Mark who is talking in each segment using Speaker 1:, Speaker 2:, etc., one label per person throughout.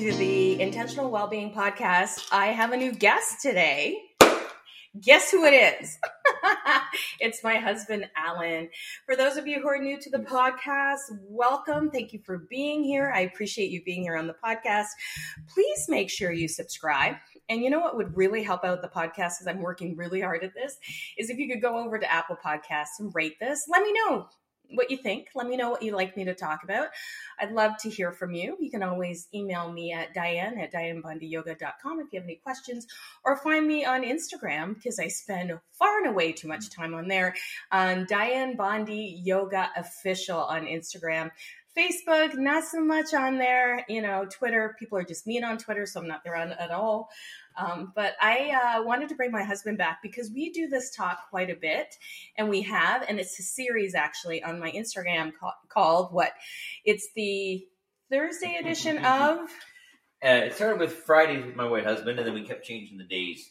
Speaker 1: to the Intentional Wellbeing Podcast. I have a new guest today. Guess who it is? it's my husband, Alan. For those of you who are new to the podcast, welcome. Thank you for being here. I appreciate you being here on the podcast. Please make sure you subscribe. And you know what would really help out the podcast, because I'm working really hard at this, is if you could go over to Apple Podcasts and rate this. Let me know what you think. Let me know what you'd like me to talk about. I'd love to hear from you. You can always email me at diane at dianebondyyoga.com if you have any questions, or find me on Instagram because I spend far and away too much time on there. On Diane Bondy Yoga Official on Instagram. Facebook, not so much on there. You know, Twitter, people are just mean on Twitter, so I'm not there on at all. Um, but I uh, wanted to bring my husband back because we do this talk quite a bit, and we have, and it's a series actually on my Instagram ca- called what? It's the Thursday edition of.
Speaker 2: Uh, it started with Fridays with my white husband, and then we kept changing the days.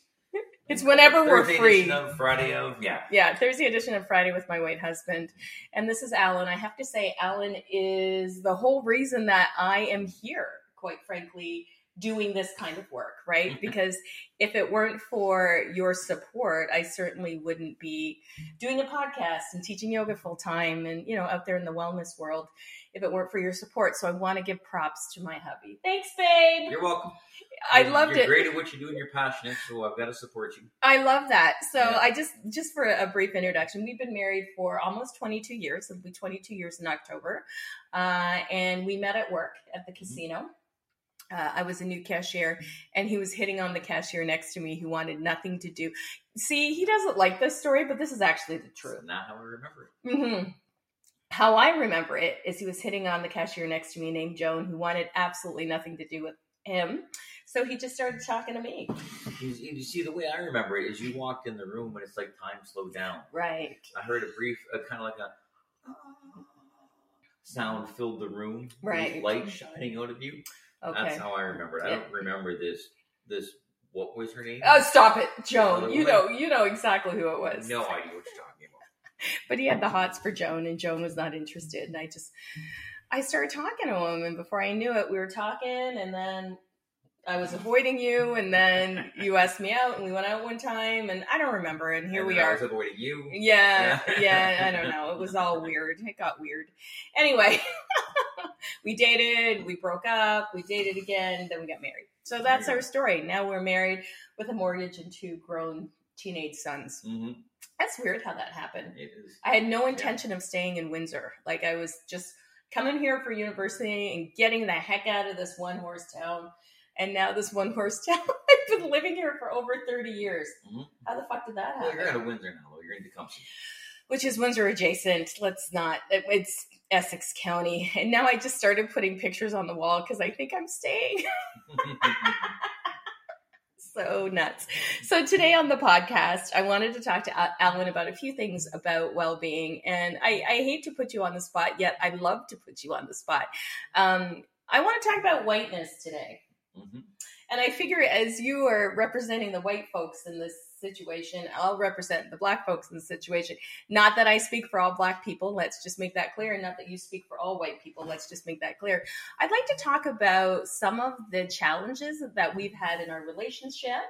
Speaker 1: It's whenever we're free.
Speaker 2: edition Of Friday of yeah.
Speaker 1: Yeah, Thursday edition of Friday with my white husband. And this is Alan. I have to say, Alan is the whole reason that I am here, quite frankly, doing this kind of work, right? because if it weren't for your support, I certainly wouldn't be doing a podcast and teaching yoga full time and, you know, out there in the wellness world if it weren't for your support. So I want to give props to my hubby. Thanks, babe.
Speaker 2: You're welcome.
Speaker 1: I
Speaker 2: You're-
Speaker 1: loved
Speaker 2: you're
Speaker 1: it.
Speaker 2: great at what you do, and you're passionate, so I've got to support you.
Speaker 1: I love that. So
Speaker 2: Yeah.
Speaker 1: I just just for a brief introduction, we've been married for almost 22 years. It'll be 22 years in October, uh, and we met at work at the casino. Uh, I was a new cashier, and he was hitting on the cashier next to me who wanted nothing to do. See, he doesn't like this story, but this is actually the truth.
Speaker 2: Not how I remember it.
Speaker 1: hmm How I remember it is he was hitting on the cashier next to me named Joan, who wanted absolutely nothing to do with him. So he just started talking to me.
Speaker 2: You, you see, the way I remember it is you walked in the room and it's like time slowed down.
Speaker 1: Right.
Speaker 2: I heard a brief, uh, kind of like a sound filled the room.
Speaker 1: Right.
Speaker 2: Light shining out of you.
Speaker 1: Okay.
Speaker 2: That's how I remember it. I don't remember this. This what was her name?
Speaker 1: Oh, stop it, Joan. You know, you know exactly who it was.
Speaker 2: no idea what you're talking about.
Speaker 1: But he had the hots for Joan, and Joan was not interested. And I just, I started talking to him, and before I knew it, we were talking, and then I was avoiding you, and then you asked me out, and we went out one time, and I don't remember. And here
Speaker 2: And
Speaker 1: we
Speaker 2: then I
Speaker 1: are.
Speaker 2: was avoiding you.
Speaker 1: Yeah,
Speaker 2: Yeah.
Speaker 1: yeah, I don't know. It was all weird. It got weird. Anyway, we dated, we broke up, we dated again, then we got married. So that's
Speaker 2: you
Speaker 1: our story. Now we're married with a mortgage and two grown teenage sons.
Speaker 2: hmm
Speaker 1: That's weird how that happened.
Speaker 2: It is.
Speaker 1: I had no intention of staying in Windsor. Like I was just coming here for university and getting the heck out of this one horse town. And now this one horse town, I've been living here for over 30 years.
Speaker 2: Mhm.
Speaker 1: How the fuck did that
Speaker 2: Well,
Speaker 1: happen?
Speaker 2: you're out of Windsor now, though. You're in Tecumseh.
Speaker 1: which is Windsor adjacent. Let's not. it- It's Essex County, and now I just started putting pictures on the wall because I think I'm staying. so nuts. So today on the podcast, I wanted to talk to Alan about a few things about well-being, and I, I hate to put you on the spot, yet I love to put you on the spot. Um, I want to talk about whiteness today.
Speaker 2: Mhm.
Speaker 1: And I figure as you are representing the white folks in this situation, I'll represent the black folks in the situation. Not that I speak for all black people, let's just make that clear. And not that you speak for all white people, let's just make that clear. I'd like to talk about some of the challenges that we've had in our relationship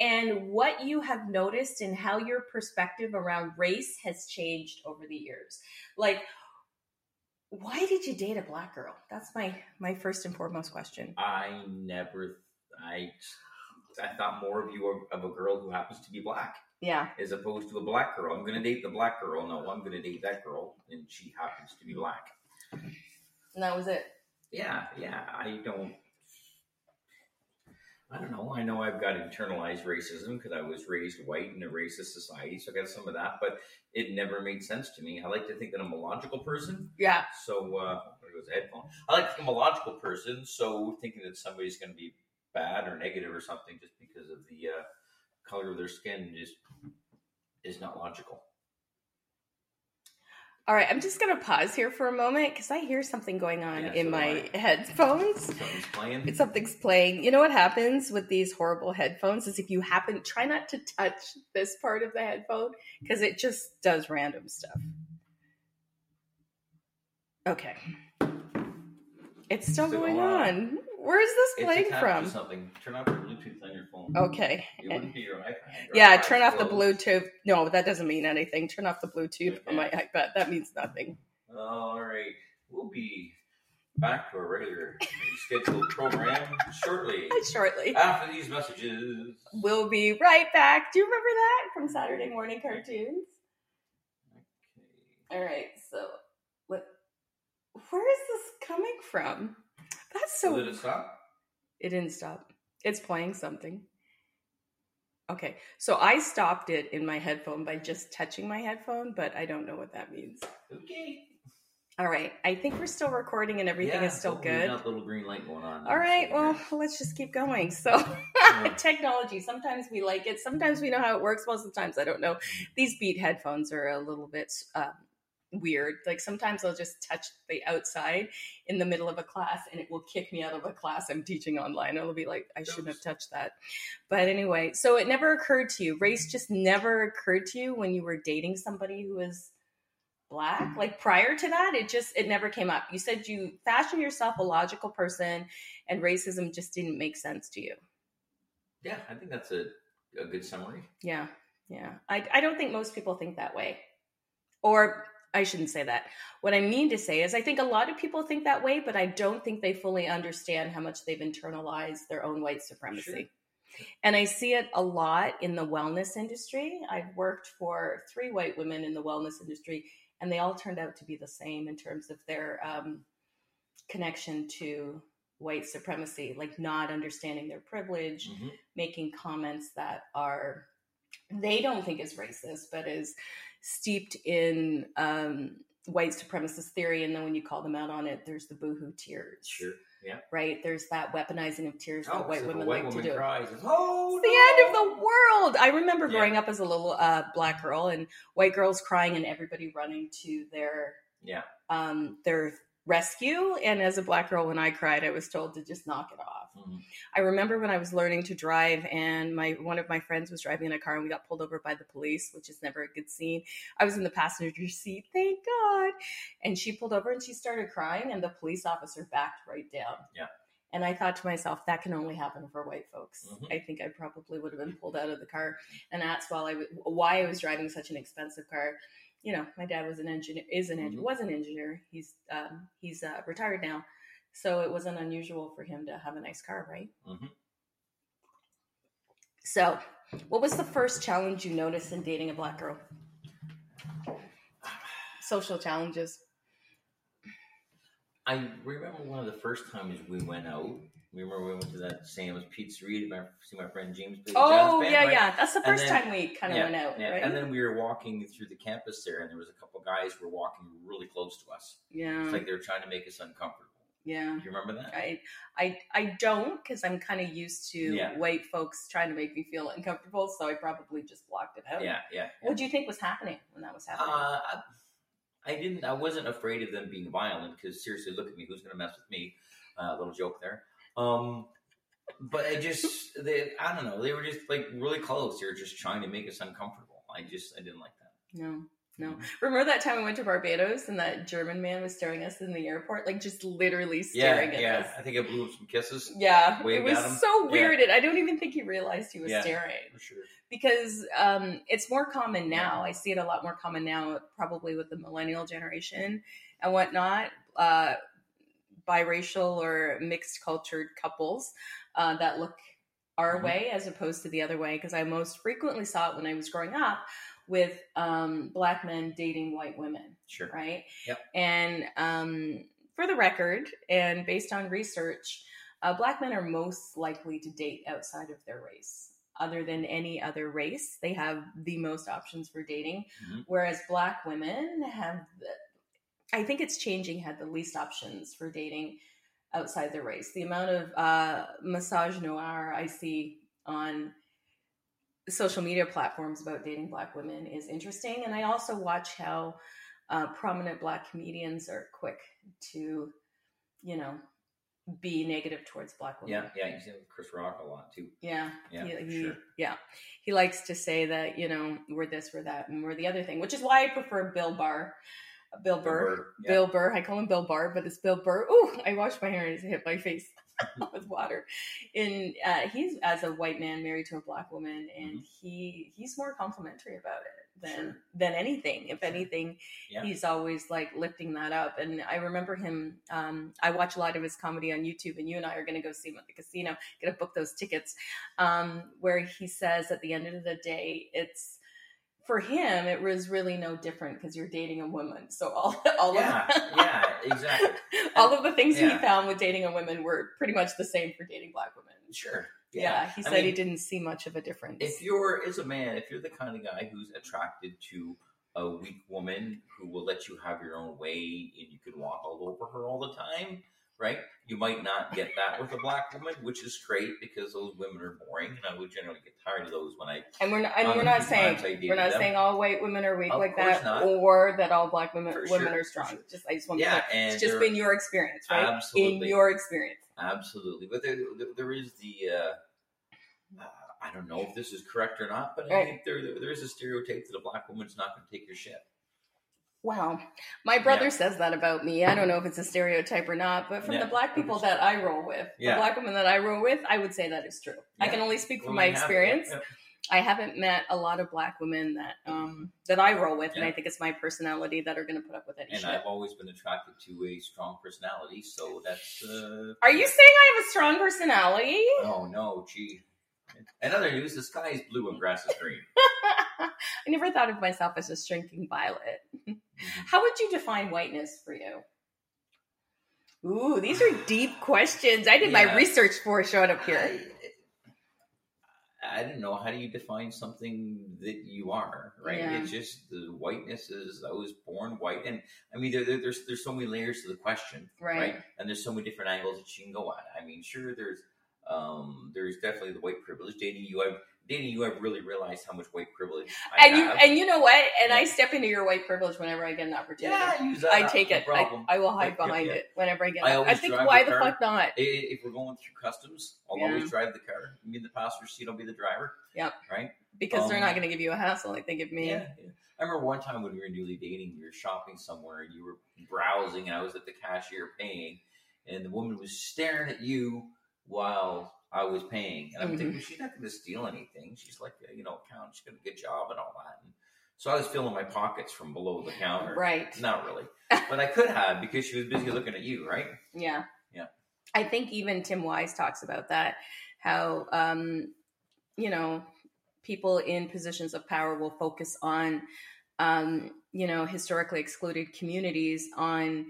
Speaker 1: and what you have noticed and how your perspective around race has changed over the years. Like, why did you date a black girl? That's my my first and foremost question.
Speaker 2: I never, I, I thought more of you of, of a girl who happens to be black
Speaker 1: Yeah.
Speaker 2: as opposed to a black girl. I'm going to date the black girl. No, I'm going to date that girl, and she happens to be black.
Speaker 1: And that was it.
Speaker 2: Yeah, yeah. I don't. I don't know. I know I've got internalized racism because I was raised white in a racist society, so I got some of that. But it never made sense to me. I like to think that I'm a logical person,
Speaker 1: Yeah.
Speaker 2: so uh, there goes a headphone. I like to think I'm a logical person, so thinking that somebody's going to be bad or negative or something just because of the uh, color of their skin just is not logical.
Speaker 1: All right, I'm just going to pause here for a moment because I hear something going on
Speaker 2: Yeah,
Speaker 1: in
Speaker 2: so
Speaker 1: my
Speaker 2: do
Speaker 1: headphones.
Speaker 2: Something's playing.
Speaker 1: Something's playing. You know what happens with these horrible headphones is if you happen, try not to touch this part of the headphone because it just does random stuff. Okay. It's still
Speaker 2: Still
Speaker 1: going
Speaker 2: going on.
Speaker 1: on. Where is this playing from?
Speaker 2: Something. Turn off your Bluetooth on your phone.
Speaker 1: Okay.
Speaker 2: Be your
Speaker 1: Yeah, turn off the. Bluetooth. No, that doesn't mean anything. Turn off the Bluetooth on my iPad. That means nothing.
Speaker 2: All right, we'll be back to our regular scheduled program shortly.
Speaker 1: Shortly.
Speaker 2: After these messages.
Speaker 1: We'll be right back. Do you remember that from Saturday morning cartoons? All right, so what? Where is this coming from? That's
Speaker 2: So, did it stop?
Speaker 1: It didn't stop. It's playing something. Okay, so I stopped it in my headphone by just touching my headphone, but I don't know what that means.
Speaker 2: Okay.
Speaker 1: All right, I think we're still recording and everything
Speaker 2: Yeah,
Speaker 1: is still good.
Speaker 2: Not little green light going on.
Speaker 1: All right, well, let's just keep going. So, technology, sometimes we like it, sometimes we know how it works, most of the times I don't know. These Beat headphones are a little bit um, weird. Like sometimes I'll just touch the outside in the middle of a class and it will kick me out of a class I'm teaching online. It'll be like, I shouldn't have touched that. But anyway, so it never occurred to you, race just never occurred to you when you were dating somebody who was black mm-hmm. like prior to that it just it never came up you said you fashioned yourself a logical person and racism just didn't make sense to you
Speaker 2: yeah, I think that's a, a good summary.
Speaker 1: yeah yeah I, I don't think most people think that way or i shouldn't say that. What i mean to say is i think a lot of people think that way but i don't think they fully understand how much they've internalized their own white supremacy. And i see it a lot in the wellness industry. I've worked for three white women in the wellness industry and they all turned out to be the same in terms of their um, connection to white supremacy like not understanding their privilege
Speaker 2: Mhm.
Speaker 1: making comments that are they don't think is racist but is steeped in um, white supremacist theory and then when you call them out on it there's the boohoo tears
Speaker 2: Sure. Yeah.
Speaker 1: right there's that weaponizing of tears
Speaker 2: Oh,
Speaker 1: that white
Speaker 2: so
Speaker 1: women
Speaker 2: white
Speaker 1: like to do
Speaker 2: cries, oh,
Speaker 1: it's the end of the world. I remember
Speaker 2: Yeah.
Speaker 1: growing up as a little uh, black girl and white girls crying and everybody running to their
Speaker 2: Yeah.
Speaker 1: um, their rescue. And as a black girl, when I cried, I was told to just knock it off.
Speaker 2: Mhm.
Speaker 1: I remember when I was learning to drive, and my one of my friends was driving in a car, and we got pulled over by the police, which is never a good scene. I was in the passenger seat, thank God, and she pulled over and she started crying, and the police officer backed right down.
Speaker 2: Yeah.
Speaker 1: And I thought to myself, that can only happen for white folks.
Speaker 2: Mhm.
Speaker 1: I think I probably would have been pulled out of the car, and that's while I why I was driving such an expensive car. You know, my dad was an engineer, is an engineer,
Speaker 2: Mhm.
Speaker 1: was an engineer. He's um, he's uh, retired now, so it wasn't unusual for him to have a nice car, right?
Speaker 2: Mhm.
Speaker 1: So, what was the first challenge you noticed in dating a black girl? Social challenges.
Speaker 2: I remember one of the first times we went out. Remember we went to that Sam's Pizzeria to my, see my friend James play
Speaker 1: Oh
Speaker 2: band,
Speaker 1: yeah,
Speaker 2: right?
Speaker 1: yeah. That's the first
Speaker 2: then-
Speaker 1: time we kind of
Speaker 2: yeah,
Speaker 1: went out,
Speaker 2: yeah.
Speaker 1: right?
Speaker 2: And then we were walking through the campus there, and there was a couple guys were walking really close to us.
Speaker 1: yeah,
Speaker 2: It's like they were trying to make us uncomfortable.
Speaker 1: Yeah.
Speaker 2: Do you remember that?
Speaker 1: I I I don't because I'm kind of used to
Speaker 2: Yeah.
Speaker 1: white folks trying to make me feel uncomfortable, so I probably just blocked it out.
Speaker 2: Yeah, yeah. yeah.
Speaker 1: What do you think was happening when that was happening?
Speaker 2: Uh, I, I didn't. I wasn't afraid of them being violent because seriously, look at me. Who's going to mess with me? Uh, little joke there. Um, but I just, they, I don't know. They were just like really close. They were just trying to make us uncomfortable. I just, I didn't like that.
Speaker 1: no, no. Remember that time we went to Barbados and that German man was staring at us in the airport, like just literally
Speaker 2: Yeah,
Speaker 1: staring at us? yeah.
Speaker 2: I think I blew him some kisses
Speaker 1: Yeah, it was so
Speaker 2: Yeah.
Speaker 1: weird. and I don't even think he realized he was
Speaker 2: Yeah.
Speaker 1: staring
Speaker 2: for sure.
Speaker 1: because um, it's more common now. I see it a lot more common now, probably with the millennial generation and whatnot. Uh, biracial or mixed cultured couples uh, that look our
Speaker 2: Mhm.
Speaker 1: way as opposed to the other way. Because I most frequently saw it when I was growing up with um, black men dating white women
Speaker 2: Sure.
Speaker 1: right?
Speaker 2: Yep.
Speaker 1: And um, for the record, and based on research, uh, black men are most likely to date outside of their race. Other than any other race, they have the most options for dating,
Speaker 2: Mhm.
Speaker 1: whereas black women have, the, I think it's changing, had the least options for dating outside their race. The amount of uh, misogynoir I see on social media platforms about dating black women is interesting. And I also watch how uh, prominent black comedians are quick to, you know, be negative towards black women.
Speaker 2: Yeah, yeah. You see Chris Rock a lot too.
Speaker 1: Yeah.
Speaker 2: Yeah,
Speaker 1: he, he-
Speaker 2: sure.
Speaker 1: yeah. He likes to say that, you know, we're this, we're that, and we're the other thing, which is why I prefer Bill Barr Bill Burr.
Speaker 2: Burr, yeah.
Speaker 1: Bill Burr. I call him Bill Barr, but it's Bill Burr. Ooh, I washed my hair and it hit my face with water. And uh, he's as a white man married to a black woman, and he he's more complimentary about it than
Speaker 2: Mm-hmm. Sure.
Speaker 1: than anything. If anything,
Speaker 2: Yeah.
Speaker 1: he's always like lifting that up. And I remember him. Um, I watch a lot of his comedy on YouTube, and you and I are going to go see him at the casino. Going to book those tickets. Um, where he says at the end of the day, it's for him. It was really no different because you're dating a woman. So all all
Speaker 2: yeah,
Speaker 1: of
Speaker 2: yeah, exactly.
Speaker 1: all of the things he found with dating a woman were pretty much the same for dating black women.
Speaker 2: Sure.
Speaker 1: Yeah, he
Speaker 2: I
Speaker 1: said
Speaker 2: mean,
Speaker 1: he didn't see much of a difference.
Speaker 2: If you're, as a man, if you're the kind of guy who's attracted to a weak woman who will let you have your own way and you can walk all over her all the time, right? You might not get that with a black woman, which is great because those women are boring, and I would generally get tired of those when I.
Speaker 1: and we're not, and we're not saying
Speaker 2: times I dated
Speaker 1: we're not
Speaker 2: them.
Speaker 1: saying all white women are weak
Speaker 2: Of
Speaker 1: like that,
Speaker 2: not.
Speaker 1: or that all black women
Speaker 2: For
Speaker 1: women
Speaker 2: sure,
Speaker 1: are strong.
Speaker 2: sure.
Speaker 1: Just I just want to
Speaker 2: Yeah,
Speaker 1: say it's just been your experience, right?
Speaker 2: Absolutely.
Speaker 1: In your experience.
Speaker 2: Absolutely, but there, there, is the. Uh, uh, I don't know if this is correct or not, but I think there, there there is a stereotype that a black woman's not going to take your shit.
Speaker 1: Wow. My brother
Speaker 2: Yeah.
Speaker 1: says that about me. I don't know if it's a stereotype or not, but from
Speaker 2: Yeah.
Speaker 1: the black people that I roll with,
Speaker 2: Yeah.
Speaker 1: the black women that I roll with, I would say that is true. I can only speak from
Speaker 2: Well,
Speaker 1: my
Speaker 2: have-
Speaker 1: experience.
Speaker 2: yeah,
Speaker 1: I haven't met a lot of black women that um that I roll with, and I think it's my personality that are going to put up with any
Speaker 2: and
Speaker 1: shit.
Speaker 2: I've always been attracted to a strong personality, so that's. Uh,
Speaker 1: Are you saying I have a strong personality?
Speaker 2: Oh no, gee. In other news, the sky is blue and grass is green.
Speaker 1: I never thought of myself as a shrinking violet.
Speaker 2: Mhm.
Speaker 1: How would you define whiteness for you? Ooh, these are deep questions. I did my research before showing up here.
Speaker 2: I, I don't know. How do you define something that you are? Right?
Speaker 1: Yeah.
Speaker 2: It's just the whiteness is I was born white, and I mean there, there- there's there's so many layers to the question,
Speaker 1: Right.
Speaker 2: And there's so many different angles that you can go at. I mean, sure, there's um there's definitely the white privilege. Dating you, I've dating you, I've really realized how much white privilege I
Speaker 1: And you and you know what? And I step into your white privilege whenever I get an opportunity.
Speaker 2: yeah, I use that.
Speaker 1: I take it. I. I will hide
Speaker 2: Yeah,
Speaker 1: behind
Speaker 2: yeah.
Speaker 1: it whenever I get.
Speaker 2: I
Speaker 1: I, think why
Speaker 2: the
Speaker 1: the fuck not?
Speaker 2: If we're going through customs, I'll
Speaker 1: Yeah.
Speaker 2: always drive the car. Me the passenger seat, I'll be the driver.
Speaker 1: Yep.
Speaker 2: Right?
Speaker 1: Because they're
Speaker 2: Um,
Speaker 1: not going to give you a hassle like they give me.
Speaker 2: Yeah, yeah. I remember one time when we were newly dating, we were shopping somewhere and you were browsing, and I was at the cashier paying, and the woman was staring at you while I was paying. And I'm
Speaker 1: Mhm.
Speaker 2: thinking, she's not going to steal anything. She's like, a, you know, accountant. She's got a good job and all that. And so I was filling my pockets from below the counter.
Speaker 1: Right.
Speaker 2: Not really. but I could have because she was busy looking at you, right?
Speaker 1: Yeah.
Speaker 2: Yeah.
Speaker 1: I think even Tim Wise talks about that, how um, you know, people in positions of power will focus on um, you know, historically excluded communities on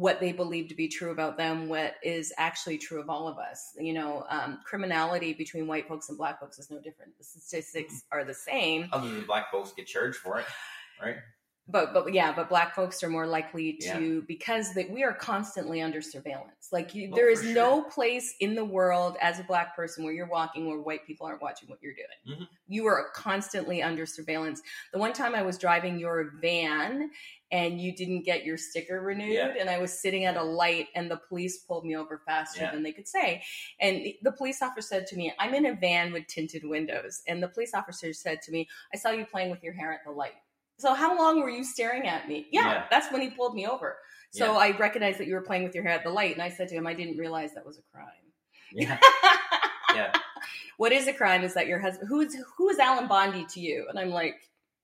Speaker 1: what they believe to be true about them, what is actually true of all of us. You know, um, criminality between white folks and black folks is no different. The statistics are the same.
Speaker 2: Other than black folks get charged for it, right?
Speaker 1: But but yeah but black folks are more likely to because they, we are constantly under surveillance. Like you,
Speaker 2: Oh,
Speaker 1: there is
Speaker 2: for
Speaker 1: no place in the world as a black person where you're walking where white people aren't watching what you're doing.
Speaker 2: Mhm.
Speaker 1: you are constantly under surveillance. The one time i was driving your van and you didn't get your sticker renewed
Speaker 2: Yeah.
Speaker 1: and i was sitting at a light and the police pulled me over faster
Speaker 2: Yeah.
Speaker 1: than they could say. And the police officer said to me i'm in a van with tinted windows. And the police officer said to me i saw you playing with your hair at the light so how long were you staring at me? Yeah,
Speaker 2: Yeah.
Speaker 1: that's when he pulled me over. So
Speaker 2: Yeah.
Speaker 1: I recognized that you were playing with your hair at the light, and I said to him, I didn't realize that was a crime.
Speaker 2: Yeah. yeah.
Speaker 1: what is a crime is that your husband who is who is Alan Bondy to you? And I'm like,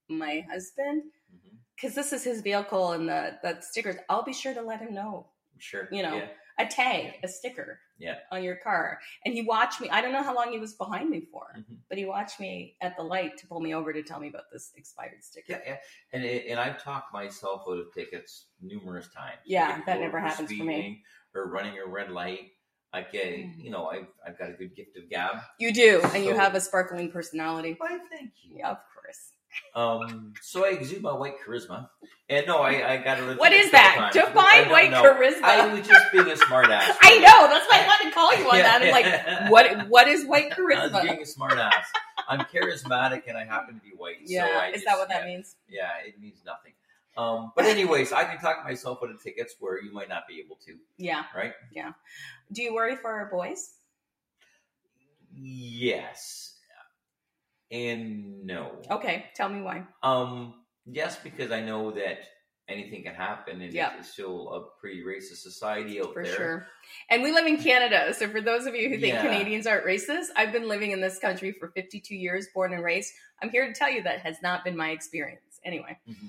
Speaker 1: my husband,
Speaker 2: mm-hmm.
Speaker 1: because this is his vehicle and the the stickers. I'll be sure to let him know.
Speaker 2: Sure.
Speaker 1: You know.
Speaker 2: Yeah.
Speaker 1: A tag, a sticker,
Speaker 2: Yeah.
Speaker 1: on your car, and he watched me. I don't know how long he was behind me for,
Speaker 2: Mhm.
Speaker 1: but he watched me at the light to pull me over to tell me about this expired sticker.
Speaker 2: Yeah, yeah. And it, and I've talked myself out of tickets numerous times.
Speaker 1: Yeah, that never happens for me.
Speaker 2: Or running a red light. I get,
Speaker 1: Mm.
Speaker 2: you know, I've, I've got a good gift of gab.
Speaker 1: You do, and you have a sparkling personality.
Speaker 2: Why, thank you.
Speaker 1: Yeah, of course.
Speaker 2: Um, so I exude my white charisma. And no, I, I got to.
Speaker 1: What is that? Define white charisma.
Speaker 2: I was just being a smart ass.
Speaker 1: I know. That's why I wanted to call you on that. I'm like, what? What is white charisma?
Speaker 2: I was
Speaker 1: charisma?
Speaker 2: being a smart ass. I'm charismatic and I happen to be white.
Speaker 1: Yeah,
Speaker 2: so I
Speaker 1: is
Speaker 2: just,
Speaker 1: that what that
Speaker 2: yeah.
Speaker 1: means?
Speaker 2: Yeah, it means nothing. Um, but anyways, I can talk myself out of tickets where you might not be able to,
Speaker 1: Yeah.
Speaker 2: right? Yeah.
Speaker 1: Do you worry for our boys?
Speaker 2: Yes. And no.
Speaker 1: Okay, tell me why.
Speaker 2: Um, yes, because I know that anything can happen, and
Speaker 1: Yeah.
Speaker 2: it's still a pretty racist society out
Speaker 1: for
Speaker 2: there.
Speaker 1: sure. And we live in Canada. So for those of you who think
Speaker 2: Yeah.
Speaker 1: Canadians aren't racist, I've been living in this country for 52 years, born and raised. I'm here to tell you that has not been my experience. Anyway,
Speaker 2: Mhm.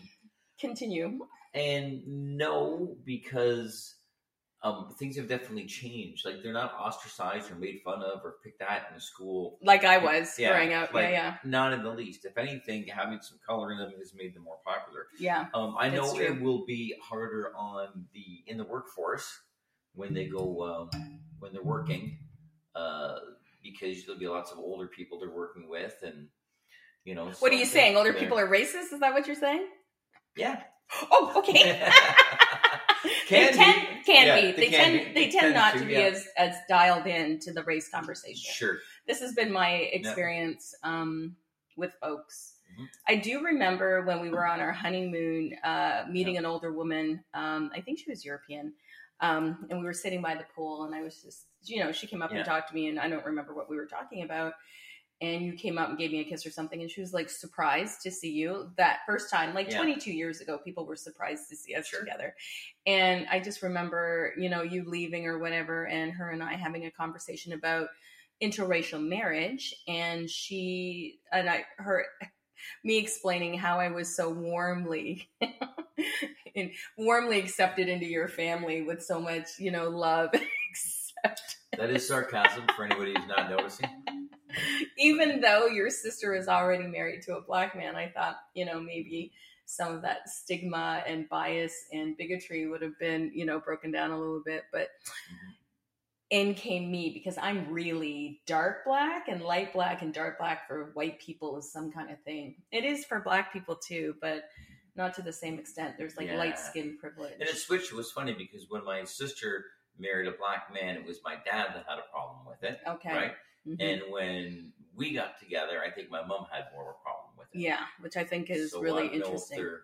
Speaker 1: continue.
Speaker 2: And no, because um, things have definitely changed. Like they're not ostracized or made fun of or picked at in school.
Speaker 1: Like I was
Speaker 2: Yeah,
Speaker 1: growing up.
Speaker 2: like-
Speaker 1: yeah, yeah.
Speaker 2: Not in the least. If anything, having some color in them has made them more popular.
Speaker 1: Yeah.
Speaker 2: Um, I know
Speaker 1: true.
Speaker 2: it will be harder on the in the workforce when they go um, when they're working, uh, because there'll be lots of older people they're working with, and you know.
Speaker 1: What are you saying? Older people are racist? Is that what you're saying?
Speaker 2: Yeah.
Speaker 1: Oh, okay.
Speaker 2: Can
Speaker 1: they tend,
Speaker 2: be.
Speaker 1: can
Speaker 2: Yeah,
Speaker 1: be.
Speaker 2: they can
Speaker 1: tend.
Speaker 2: be.
Speaker 1: They tend not
Speaker 2: to,
Speaker 1: to be
Speaker 2: yeah.
Speaker 1: as as dialed in to the race conversation.
Speaker 2: Sure.
Speaker 1: This has been my experience um, with folks.
Speaker 2: Mhm.
Speaker 1: I do remember when we were on our honeymoon, uh, meeting an older woman. Um, I think she was European, um, and we were sitting by the pool, and I was just, you know, she came up and talked to me, and I don't remember what we were talking about. And you came up and gave me a kiss or something, and she was like surprised to see you that first time, like
Speaker 2: Yeah.
Speaker 1: 22 years ago. People were surprised to see us
Speaker 2: Sure.
Speaker 1: together, and I just remember, you know, you leaving or whatever, and her and I having a conversation about interracial marriage and she and I her me explaining how I was so warmly and warmly accepted into your family with so much, you know, love
Speaker 2: That is sarcasm for anybody who's not noticing.
Speaker 1: Even though your sister is already married to a black man, I thought, you know, maybe some of that stigma and bias and bigotry would have been, you know, broken down a little bit. But in came me because I'm really dark black and light black and dark black for white people is some kind of thing. It is for black people too, but not to the same extent. There's like
Speaker 2: Yeah.
Speaker 1: light skin privilege.
Speaker 2: And it switched. It was funny because when my sister married a black man, it was my dad that had a problem with it,
Speaker 1: okay.
Speaker 2: right?
Speaker 1: Mhm.
Speaker 2: And when we got together, I think my mom had more of a problem with it.
Speaker 1: yeah, which I think is
Speaker 2: So
Speaker 1: really
Speaker 2: don't know if
Speaker 1: interesting.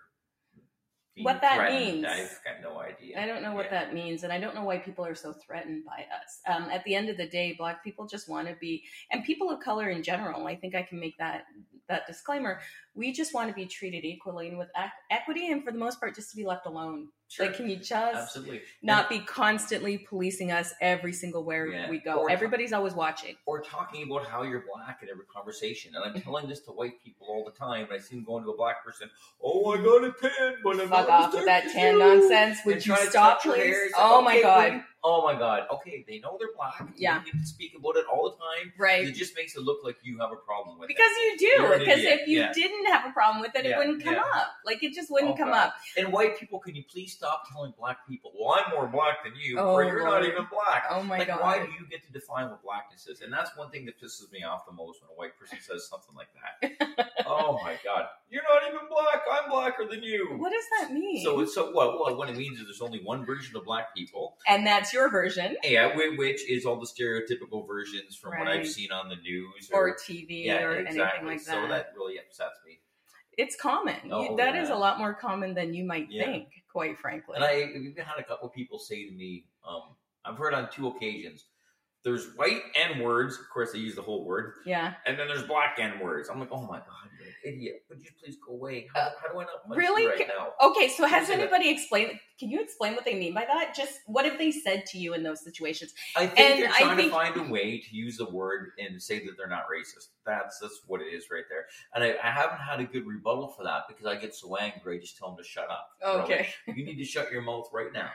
Speaker 1: What that
Speaker 2: threatened.
Speaker 1: means.
Speaker 2: I've got no idea.
Speaker 1: I don't know what
Speaker 2: Yeah.
Speaker 1: that means, and I don't know why people are so threatened by us. Um, at the end of the day, Black people just want to be, and people of color in general. I think I can make that that disclaimer. We just want to be treated equally and with equity, and for the most part, just to be left alone.
Speaker 2: Sure.
Speaker 1: Like, can you just
Speaker 2: Absolutely.
Speaker 1: not be constantly policing us every single where
Speaker 2: Yeah.
Speaker 1: we go?
Speaker 2: Or-
Speaker 1: Everybody's always watching.
Speaker 2: or talking about how you're black in every conversation. And I'm mm-hmm. telling this to white people all the time. And I see them going to a black person, oh, I got a tan, but I'm
Speaker 1: Fuck off with that tan
Speaker 2: you."
Speaker 1: nonsense.
Speaker 2: And
Speaker 1: Would you stop,
Speaker 2: touch your hair.
Speaker 1: please?
Speaker 2: Oh like,
Speaker 1: Oh my
Speaker 2: okay,
Speaker 1: god!
Speaker 2: Oh my god. Okay, they know they're black.
Speaker 1: Yeah.
Speaker 2: You need to speak about it all the time.
Speaker 1: Right.
Speaker 2: It just makes it look like you have a problem with
Speaker 1: Because
Speaker 2: it.
Speaker 1: you
Speaker 2: You're
Speaker 1: do. Because if you
Speaker 2: yeah.
Speaker 1: didn't have a problem with it, it wouldn't come
Speaker 2: yeah.
Speaker 1: up. Like it just wouldn't
Speaker 2: Oh,
Speaker 1: come
Speaker 2: God.
Speaker 1: up.
Speaker 2: And white people, can you please stop telling black people, well, I'm more black than you,
Speaker 1: Oh,
Speaker 2: or you're
Speaker 1: Lord.
Speaker 2: not even black.
Speaker 1: Oh my
Speaker 2: like,
Speaker 1: god.
Speaker 2: why do you get to define what blackness is? And that's one thing that pisses me off the most when a white person says something like that. oh my god, you're not even black. I'm blacker than you.
Speaker 1: What does that mean?
Speaker 2: So it's so what? What? What it means is there's only one version of black people.
Speaker 1: and that's your version
Speaker 2: Yeah, which is all the stereotypical versions from what I've seen on the news
Speaker 1: or TV
Speaker 2: yeah,
Speaker 1: or
Speaker 2: exactly.
Speaker 1: anything like that.
Speaker 2: So that really upsets me.
Speaker 1: It's common.
Speaker 2: Oh,
Speaker 1: that is
Speaker 2: yeah.
Speaker 1: a lot more common than you might
Speaker 2: Yeah.
Speaker 1: think, quite frankly.
Speaker 2: And I have even had a couple people say to me, um, I've heard on two occasions, there's white N words. Of course, they use the whole word.
Speaker 1: yeah.
Speaker 2: And then there's black N words. I'm like, oh my god, you're an idiot. Would you please go away? How,
Speaker 1: Uh,
Speaker 2: how do I not
Speaker 1: really?
Speaker 2: right now?
Speaker 1: Okay, so has anybody explained? Can you explain what they mean by that? Just what have they said to you in those situations?
Speaker 2: I think
Speaker 1: And
Speaker 2: they're
Speaker 1: I
Speaker 2: trying
Speaker 1: think-
Speaker 2: to find a way to use the word and say that they're not racist. That's that's what it is right there. And I, I haven't had a good rebuttal for that because I get so angry. I just tell them to shut up.
Speaker 1: Okay.
Speaker 2: like, you need to shut your mouth right now.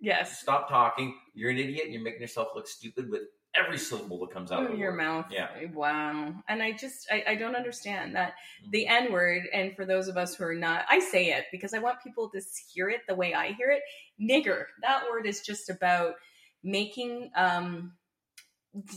Speaker 1: Yes.
Speaker 2: Stop talking. You're an idiot. You're making yourself look stupid with every syllable that comes out of
Speaker 1: your
Speaker 2: word.
Speaker 1: mouth.
Speaker 2: Yeah.
Speaker 1: Wow. And I just I, I don't understand that
Speaker 2: Mhm.
Speaker 1: the N word, and for those of us who are not, I say it because I want people to hear it the way I hear it. Nigger. That word is just about making um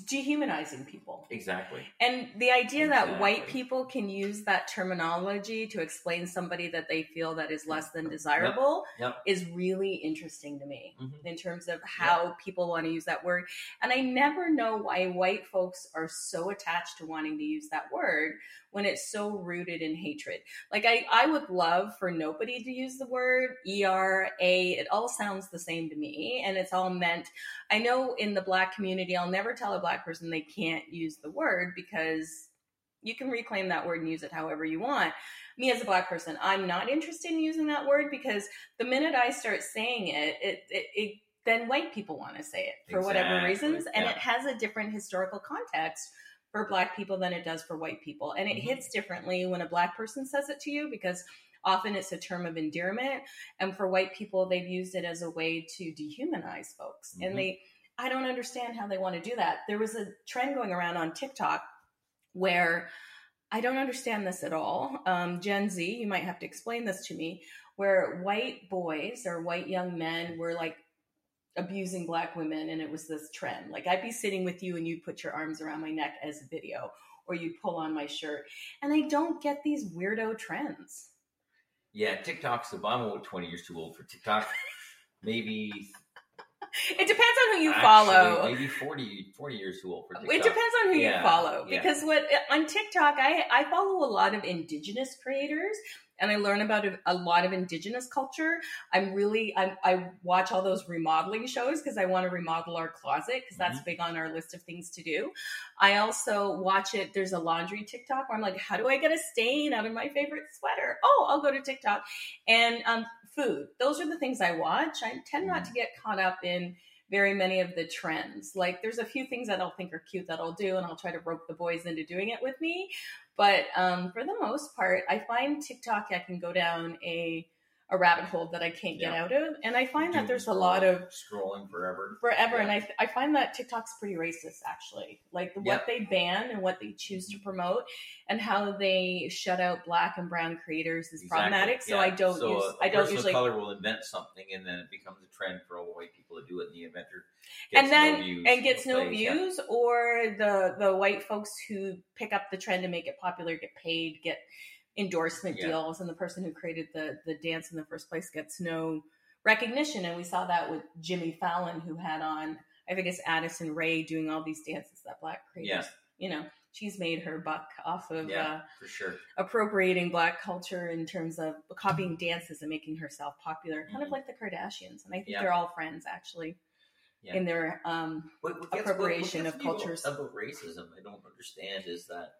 Speaker 1: dehumanizing people.
Speaker 2: Exactly.
Speaker 1: And the idea that white people can use that terminology to explain somebody that they feel that is less than desirable
Speaker 2: Yep.
Speaker 1: is really interesting to me
Speaker 2: Mhm.
Speaker 1: in terms of how people want to use that word. And I never know why white folks are so attached to wanting to use that word when it's so rooted in hatred. Like I, I would love for nobody to use the word ERA. It all sounds the same to me and it's all meant I know in the black community, I'll never tell a black person they can't use the word because you can reclaim that word and use it however you want. Me as a black person, I'm not interested in using that word because the minute I start saying it, it, it, it then white people want to say it for whatever reasons, and
Speaker 2: yeah.
Speaker 1: it has a different historical context for black people than it does for white people, and it
Speaker 2: Mhm.
Speaker 1: hits differently when a black person says it to you because often it's a term of endearment, and for white people they've used it as a way to dehumanize folks,
Speaker 2: Mhm.
Speaker 1: and they I don't understand how they want to do that. There was a trend going around on TikTok where I don't understand this at all. Um, Gen Z, you might have to explain this to me, where white boys or white young men were like abusing black women, and it was this trend. Like I'd be sitting with you and you'd put your arms around my neck as a video, or you'd pull on my shirt. And I don't get these weirdo trends.
Speaker 2: Yeah, TikTok's. I'm about 20 years too old for TikTok. Maybe
Speaker 1: It depends you
Speaker 2: actually,
Speaker 1: follow.
Speaker 2: Maybe 40, 40 years too old for TikTok.
Speaker 1: It depends on who
Speaker 2: Yeah,
Speaker 1: you follow
Speaker 2: yeah.
Speaker 1: because what on TikTok I I follow a lot of indigenous creators and I learn about a, a lot of indigenous culture. I'm really I I watch all those remodeling shows because I want to remodel our closet because that's
Speaker 2: Mm-hmm.
Speaker 1: big on our list of things to do. I also watch it. There's a laundry TikTok where I'm like, how do I get a stain out of my favorite sweater? Oh, I'll go to TikTok and um food. Those are the things I watch. I tend not to get caught up in very many of the trends. Like there's a few things that I'll think are cute that I'll do and I'll try to rope the boys into doing it with me. But um, for the most part, I find TikTok I can go down a a rabbit hole that I can't get
Speaker 2: Yeah.
Speaker 1: out of. And I find that
Speaker 2: Doom
Speaker 1: there's a lot of
Speaker 2: scrolling forever.
Speaker 1: forever
Speaker 2: Yeah.
Speaker 1: and I, I find that tiktok's pretty racist actually like the,
Speaker 2: Yeah.
Speaker 1: what they ban and what they choose to mm-hmm. promote and how they shut out black and brown creators is
Speaker 2: Exactly,
Speaker 1: problematic so i don't
Speaker 2: So
Speaker 1: use
Speaker 2: a- a
Speaker 1: i don't usually
Speaker 2: color will invent something, and then it becomes a trend for all white people to do it, and the inventor
Speaker 1: and then
Speaker 2: no views
Speaker 1: and gets no
Speaker 2: plays,
Speaker 1: views or the the white folks who pick up the trend and make it popular get paid get endorsement
Speaker 2: Yeah.
Speaker 1: deals and the person who created the the dance in the first place gets no recognition and we saw that with jimmy fallon who had on i think it's addison rae doing all these dances that black creators
Speaker 2: Yeah.
Speaker 1: you know she's made her buck off of
Speaker 2: Yeah.
Speaker 1: uh,
Speaker 2: for sure.
Speaker 1: appropriating black culture in terms of copying dances and making herself popular kind of
Speaker 2: Mhm.
Speaker 1: like the kardashians and i think
Speaker 2: Yeah.
Speaker 1: they're all friends actually in their um
Speaker 2: What, what
Speaker 1: appropriation
Speaker 2: what,
Speaker 1: of cultures.
Speaker 2: About racism, I don't understand is that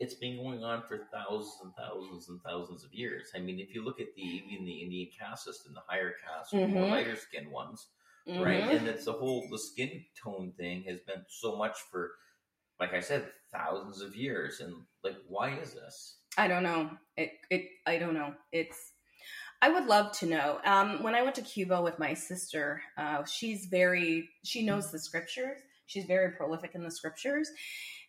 Speaker 2: it's been going on for thousands and thousands and thousands of years. I mean, if you look at the even the Indian caste system, the higher caste, or more lighter skinned ones, right?
Speaker 1: mhm.
Speaker 2: And it's the whole the skin tone thing has been so much for, like I said, thousands of years. And like, why is this?
Speaker 1: I don't know. It it I don't know. It's I would love to know. Um, when I went to Cuba with my sister, uh, she's very she knows the scriptures. She's very prolific in the scriptures,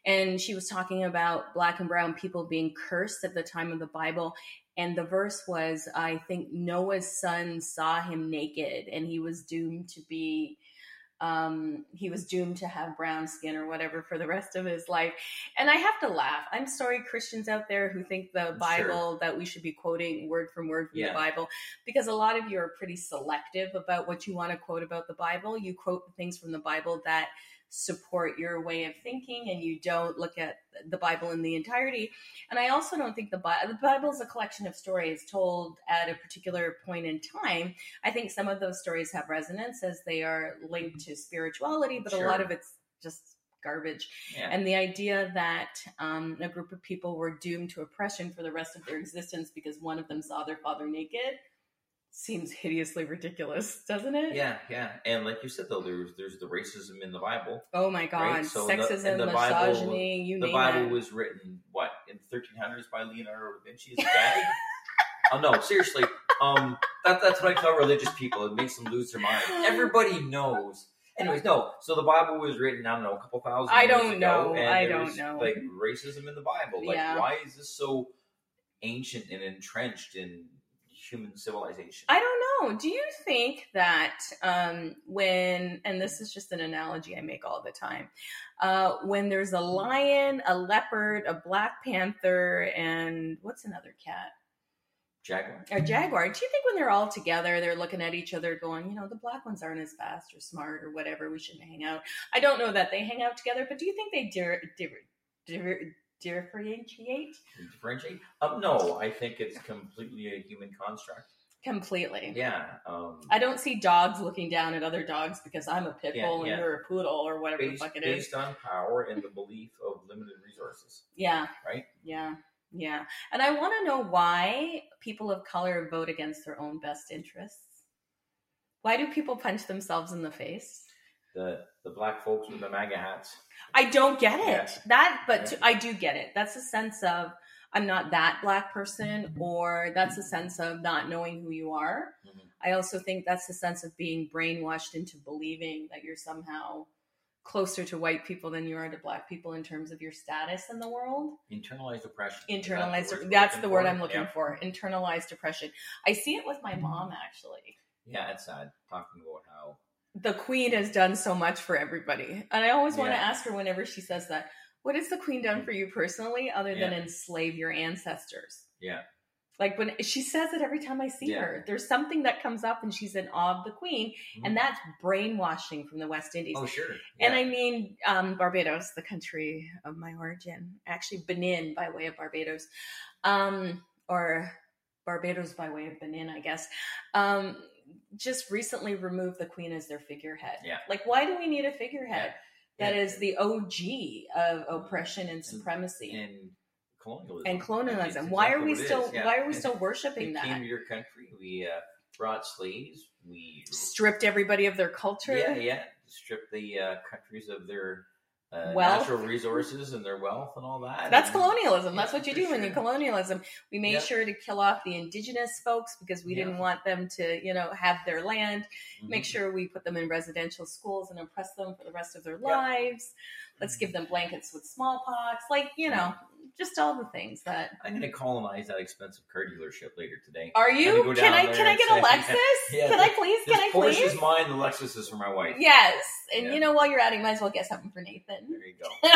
Speaker 1: and she was talking about black and brown people being cursed at the time of the Bible. And the verse was, I think Noah's son saw him naked, and he was doomed to be um, he was doomed to have brown skin or whatever for the rest of his life. And I have to laugh. I'm sorry, Christians out there who think the Bible that we should be quoting word from word from
Speaker 2: Yeah.
Speaker 1: the Bible, because a lot of you are pretty selective about what you want to quote about the Bible. You quote the things from the Bible that support your way of thinking and you don't look at the Bible in the entirety. And I also don't think the Bible, the Bible is a collection of stories told at a particular point in time. I think some of those stories have resonance as they are linked to spirituality, but a lot of it's just garbage.
Speaker 2: Yeah.
Speaker 1: And the idea that um, a group of people were doomed to oppression for the rest of their existence because one of them saw their father naked seems hideously ridiculous, doesn't it?
Speaker 2: yeah, yeah, and like you said though, there's there's the racism in the Bible.
Speaker 1: Oh my God.
Speaker 2: Right, so the-
Speaker 1: Sexism,
Speaker 2: and the Bible-
Speaker 1: misogyny, you
Speaker 2: the Bible
Speaker 1: it.
Speaker 2: was written what in 1300s by Leonardo da Vinci a daddy. oh no, seriously. Um, that, that's what I tell religious people. It makes them lose their mind. Everybody knows. Anyways, no. So the Bible was written. I don't know, a couple thousand.
Speaker 1: I don't
Speaker 2: ago,
Speaker 1: know. I don't know.
Speaker 2: Like racism in the Bible. Like,
Speaker 1: Yeah.
Speaker 2: why is this so ancient and entrenched in human civilization?
Speaker 1: I don't know. Do you think that um, when, and this is just an analogy I make all the time, uh, when there's a lion, a leopard, a black panther, and what's another cat?
Speaker 2: Jaguar.
Speaker 1: A jaguar. Do you think when they're all together, they're looking at each other going, you know, the black ones aren't as fast or smart or whatever, we shouldn't hang out? I don't know that they hang out together, but do you think they dir- dir- dir- differentiate?
Speaker 2: Differentiate? Um, no, I think it's completely a human construct.
Speaker 1: Completely.
Speaker 2: Yeah. Um,
Speaker 1: I don't see dogs looking down at other dogs because I'm a pit
Speaker 2: Yeah,
Speaker 1: bull and you're a poodle or whatever the
Speaker 2: based,
Speaker 1: fuck it is.
Speaker 2: based on power and the belief of limited resources,
Speaker 1: Yeah.
Speaker 2: right?
Speaker 1: Yeah. Yeah. And I want to know why people of color vote against their own best interests. Why do people punch themselves in the face?
Speaker 2: The the black folks with the MAGA hats.
Speaker 1: I don't get it.
Speaker 2: Yeah.
Speaker 1: That, but
Speaker 2: Yeah.
Speaker 1: to- I do get it. That's a sense of I'm not that black person,
Speaker 2: Mm-hmm.
Speaker 1: or that's a sense of not knowing who you are.
Speaker 2: Mhm.
Speaker 1: I also think that's a sense of being brainwashed into believing that you're somehow closer to white people than you are to black people in terms of your status in the world.
Speaker 2: Internalized oppression.
Speaker 1: Internalized,
Speaker 2: Is that
Speaker 1: that's the word I'm looking
Speaker 2: for?
Speaker 1: for. Internalized depression. I see it with my mom actually.
Speaker 2: Yeah. yeah, it's sad talking about how
Speaker 1: the queen has done so much for everybody. And I always want to ask her whenever she says that, what has the queen done for you personally other than
Speaker 2: Yeah.
Speaker 1: enslave your ancestors?
Speaker 2: yeah
Speaker 1: Like when she says it every time I see
Speaker 2: Yeah.
Speaker 1: her, there's something that comes up and she's in awe of the queen, and that's brainwashing from the West Indies.
Speaker 2: oh sure
Speaker 1: And I mean, um, Barbados, the country of my origin, actually Benin by way of Barbados, um, or Barbados by way of Benin, I guess, um, just recently removed the queen as their figurehead.
Speaker 2: Yeah.
Speaker 1: Like, why do we need a figurehead
Speaker 2: Yeah.
Speaker 1: that is the OG of oppression and supremacy and,
Speaker 2: and colonialism
Speaker 1: And
Speaker 2: colonialism? Mean,
Speaker 1: why are we still
Speaker 2: yeah.
Speaker 1: why are we still
Speaker 2: we
Speaker 1: worshiping
Speaker 2: came to your country. We uh, brought slaves. We
Speaker 1: Stripped everybody of their culture.
Speaker 2: yeah yeah stripped the uh, countries of their uh, natural resources and their wealth and all that.
Speaker 1: That's
Speaker 2: And-
Speaker 1: colonialism. That's
Speaker 2: Yeah,
Speaker 1: what you do when you
Speaker 2: sure.
Speaker 1: colonialism. We made
Speaker 2: Yeah.
Speaker 1: sure to kill off the indigenous folks because we
Speaker 2: Yeah.
Speaker 1: didn't want them to, you know, have their land. Make
Speaker 2: Mhm.
Speaker 1: sure we put them in residential schools and oppress them for the rest of their
Speaker 2: Yeah.
Speaker 1: lives. Let's give them blankets with smallpox. Like, you know, just all the things that
Speaker 2: I'm going to colonize that expensive car dealership later today.
Speaker 1: Are you?
Speaker 2: go
Speaker 1: Can I can I get a Lexus?
Speaker 2: Yeah,
Speaker 1: can I please? Can I
Speaker 2: Porsche
Speaker 1: please?
Speaker 2: is mine. The Lexus is for my wife.
Speaker 1: Yes. And
Speaker 2: Yeah.
Speaker 1: you know, while you're at it, you might as well get something for Nathan.
Speaker 2: There you go.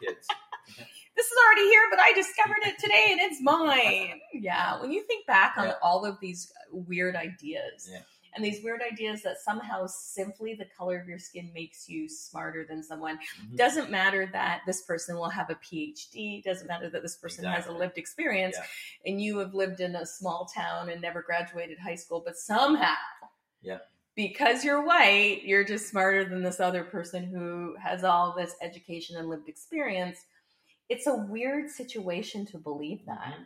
Speaker 2: The kids.
Speaker 1: this is already here, but I discovered it today and it's mine. Yeah. When you think back on
Speaker 2: Yeah.
Speaker 1: all of these weird ideas
Speaker 2: Yeah.
Speaker 1: And these weird ideas that somehow simply the color of your skin makes you smarter than someone,
Speaker 2: Mhm.
Speaker 1: doesn't matter that this person will have a PhD, doesn't matter that this person has a lived experience
Speaker 2: Yeah.
Speaker 1: and you have lived in a small town and never graduated high school, but somehow.
Speaker 2: Yeah.
Speaker 1: Because you're white, you're just smarter than this other person who has all this education and lived experience. It's a weird situation to believe that.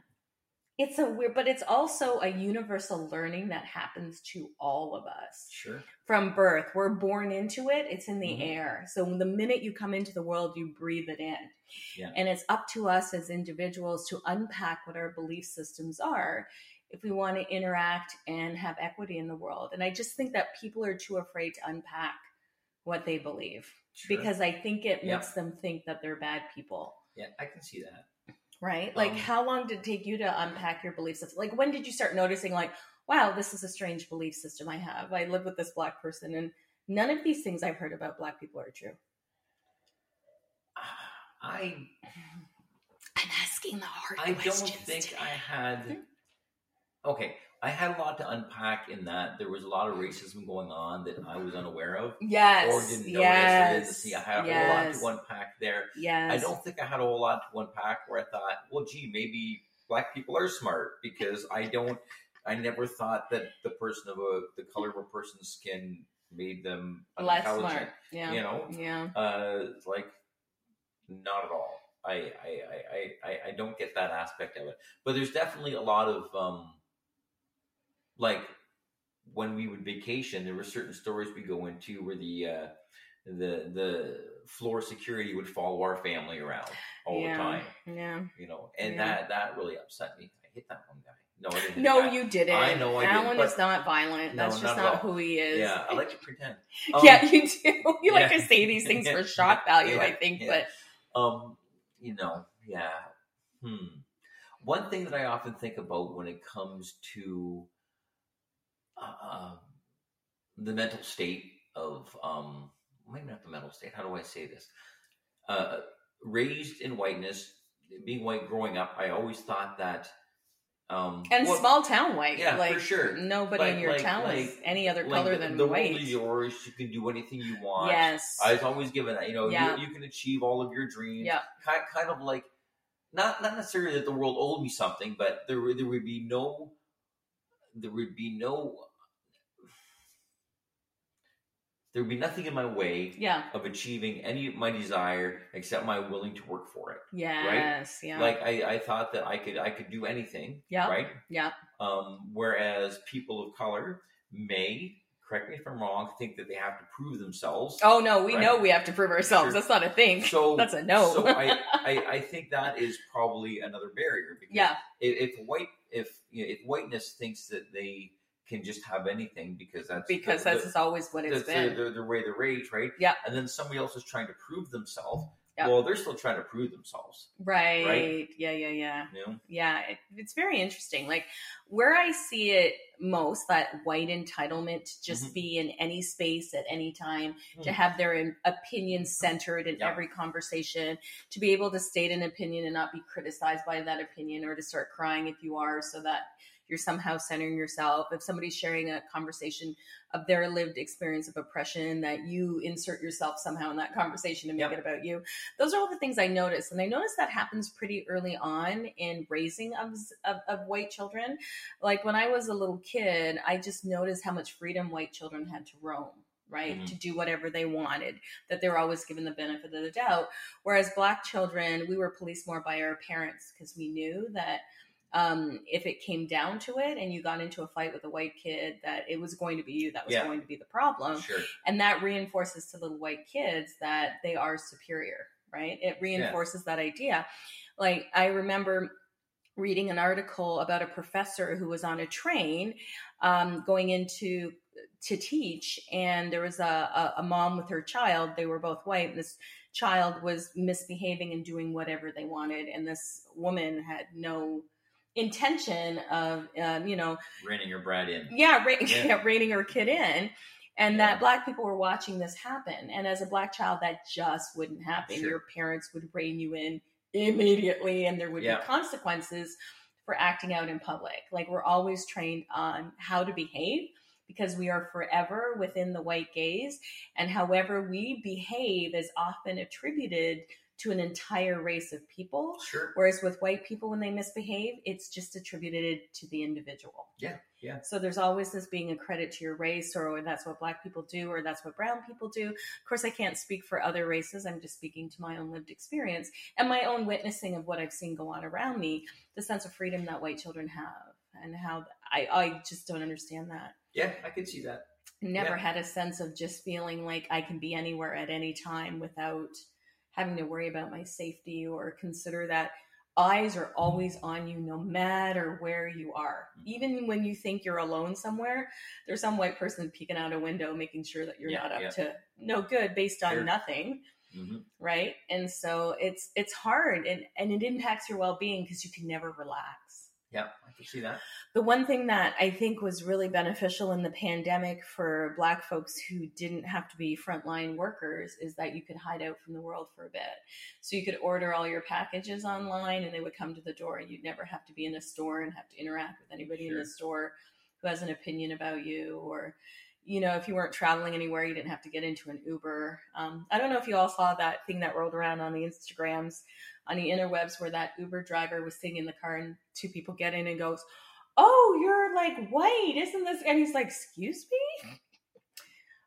Speaker 1: It's a weird, but it's also a universal learning that happens to all of us
Speaker 2: Sure.
Speaker 1: from birth. We're born into it, it's in the
Speaker 2: Mhm.
Speaker 1: air. So the minute you come into the world, you breathe it in.
Speaker 2: Yeah.
Speaker 1: And it's up to us as individuals to unpack what our belief systems are if we want to interact and have equity in the world. And I just think that people are too afraid to unpack what they believe
Speaker 2: Sure.
Speaker 1: because I think it
Speaker 2: Yeah.
Speaker 1: makes them think that they're bad people.
Speaker 2: yeah, I can see that.
Speaker 1: Right? Like,
Speaker 2: Um,
Speaker 1: how long did it take you to unpack your belief system? Like, when did you start noticing, like, wow, this is a strange belief system I have? I live with this black person, and none of these things I've heard about black people are true.
Speaker 2: I
Speaker 1: I'm asking the hard
Speaker 2: I don't think
Speaker 1: today.
Speaker 2: I had. Okay, I had a lot to unpack in that there was a lot of racism going on that I was unaware of
Speaker 1: Yes.
Speaker 2: or didn't know
Speaker 1: yes.
Speaker 2: yesterday to see. I had a
Speaker 1: yes,
Speaker 2: whole lot to unpack there.
Speaker 1: Yes.
Speaker 2: I don't think I had a whole lot to unpack where I thought, well, gee, maybe black people are smart because I don't. I never thought that the person of a the color of a person's skin made them
Speaker 1: less smart. Yeah.
Speaker 2: You know,
Speaker 1: Yeah.
Speaker 2: uh, like not at all. I, I, I, I, I don't get that aspect of it. But there's definitely a lot of um, like when we would vacation, there were certain stories we go into where the uh, the the floor security would follow our family around all
Speaker 1: yeah.
Speaker 2: the time.
Speaker 1: Yeah.
Speaker 2: You know, and
Speaker 1: Yeah.
Speaker 2: that that really upset me. I hit that one guy. No, I didn't.
Speaker 1: No,
Speaker 2: that.
Speaker 1: you didn't.
Speaker 2: I know I
Speaker 1: Alan
Speaker 2: didn't,
Speaker 1: is not violent.
Speaker 2: No,
Speaker 1: That's just
Speaker 2: not
Speaker 1: not who he is.
Speaker 2: Yeah, I like to pretend.
Speaker 1: yeah,
Speaker 2: Um,
Speaker 1: you do. You like
Speaker 2: yeah.
Speaker 1: to say these things for shock value, I think,
Speaker 2: Yeah.
Speaker 1: but
Speaker 2: Um, you know, yeah. Hmm. One thing that I often think about when it comes to uh, the mental state of um, maybe not the mental state. How do I say this? Uh, raised in whiteness, being white growing up, I always thought that. Um,
Speaker 1: and
Speaker 2: well,
Speaker 1: small town white.
Speaker 2: yeah, for
Speaker 1: like
Speaker 2: sure.
Speaker 1: nobody in your
Speaker 2: like-
Speaker 1: town is any other
Speaker 2: like
Speaker 1: color
Speaker 2: the,
Speaker 1: than
Speaker 2: the
Speaker 1: white.
Speaker 2: world is yours. You can do anything you want.
Speaker 1: Yes.
Speaker 2: I was always given that. You know,
Speaker 1: Yeah.
Speaker 2: you, you can achieve all of your dreams.
Speaker 1: Yeah.
Speaker 2: Kind, kind of like, not not necessarily that the world owed me something, but there there would be no there would be no there would be nothing in my way
Speaker 1: Yeah.
Speaker 2: of achieving any of my desire except my willing to work for it.
Speaker 1: Yes. Yeah.
Speaker 2: Like I, I thought that I could I could do anything.
Speaker 1: Yeah.
Speaker 2: Right.
Speaker 1: yeah.
Speaker 2: Um, whereas people of color may, correct me if I'm wrong, think that they have to prove themselves.
Speaker 1: Oh no, we
Speaker 2: Right.
Speaker 1: know we have to prove ourselves.
Speaker 2: Sure.
Speaker 1: That's not a thing.
Speaker 2: So
Speaker 1: That's a no.
Speaker 2: So I, I, I think that is probably another barrier because
Speaker 1: yeah.
Speaker 2: if, if white if you know, if whiteness thinks that they can just have anything because that's
Speaker 1: Because
Speaker 2: the-
Speaker 1: that's
Speaker 2: the-
Speaker 1: always what it's been.
Speaker 2: their, their, their way they rage, right?
Speaker 1: Yeah.
Speaker 2: And then somebody else is trying to prove themselves.
Speaker 1: Yeah.
Speaker 2: Well, they're still trying to prove themselves.
Speaker 1: Right.
Speaker 2: Right?
Speaker 1: Yeah, yeah, yeah.
Speaker 2: You know?
Speaker 1: Yeah, it, it's very interesting. Like where I see it most, that white entitlement to just
Speaker 2: Mhm.
Speaker 1: be in any space at any time, to
Speaker 2: Hmm.
Speaker 1: have their opinion centered in every conversation, to be able to state an opinion and not be criticized by that opinion, or to start crying if you are, so that you're somehow centering yourself. If somebody's sharing a conversation of their lived experience of oppression, that you insert yourself somehow in that conversation and make
Speaker 2: Yep.
Speaker 1: it about you those are all the things I noticed, and I noticed that happens pretty early on in raising of, of of white children. Like when I was a little kid, I just noticed how much freedom white children had to roam. Right
Speaker 2: Mhm.
Speaker 1: to do whatever they wanted, that they were always given the benefit of the doubt. Whereas black children, we were policed more by our parents because we knew that um, if it came down to it and you got into a fight with a white kid, that it was going to be you that was
Speaker 2: Yeah.
Speaker 1: going to be the problem.
Speaker 2: Sure.
Speaker 1: and that reinforces to little white kids that they are superior right? It reinforces that idea. Like i remember reading an article about a professor who was on a train um, going into to teach and there was a, a, a mom with her child. They were both white and this child was misbehaving and doing whatever they wanted and this woman had no intention of um, you know
Speaker 2: Reining your brat in.
Speaker 1: yeah, ra-
Speaker 2: Yeah.
Speaker 1: yeah. reining her kid in. And
Speaker 2: Yeah.
Speaker 1: that black people were watching this happen. And as a black child, that just wouldn't happen.
Speaker 2: Sure.
Speaker 1: Your parents would rein you in immediately, and there would
Speaker 2: Yeah.
Speaker 1: be consequences for acting out in public. Like we're always trained on how to behave because we are forever within the white gaze. And however we behave is often attributed to an entire race of people.
Speaker 2: Sure.
Speaker 1: Whereas with white people, when they misbehave, it's just attributed to the individual.
Speaker 2: Yeah, yeah.
Speaker 1: So there's always this being a credit to your race, or that's what black people do, or that's what brown people do. Of course, I can't speak for other races. I'm just speaking to my own lived experience and my own witnessing of what I've seen go on around me, the sense of freedom that white children have, and how I, I just don't understand that.
Speaker 2: Yeah, I could see that.
Speaker 1: Never
Speaker 2: Yeah.
Speaker 1: had a sense of just feeling like I can be anywhere at any time without having to worry about my safety or consider that eyes are always on you no matter where you are. Even when you think you're alone somewhere, there's some white person peeking out a window making sure that you're
Speaker 2: Yeah,
Speaker 1: not up
Speaker 2: yeah.
Speaker 1: to no good based on
Speaker 2: Sure.
Speaker 1: nothing,
Speaker 2: hmm
Speaker 1: right? And so it's it's hard and and it impacts your well-being because you can never relax.
Speaker 2: Yeah, I can see that.
Speaker 1: The one thing that I think was really beneficial in the pandemic for Black folks who didn't have to be frontline workers is that you could hide out from the world for a bit. So you could order all your packages online and they would come to the door and you'd never have to be in a store and have to interact with anybody in the store who has an opinion about you or you know, if you weren't traveling anywhere, you didn't have to get into an Uber. Um, I don't know if you all saw that thing that rolled around on the Instagrams, on the interwebs, where that Uber driver was sitting in the car and two people get in and goes, "Oh, you're like white, isn't this?" And he's like, "Excuse me."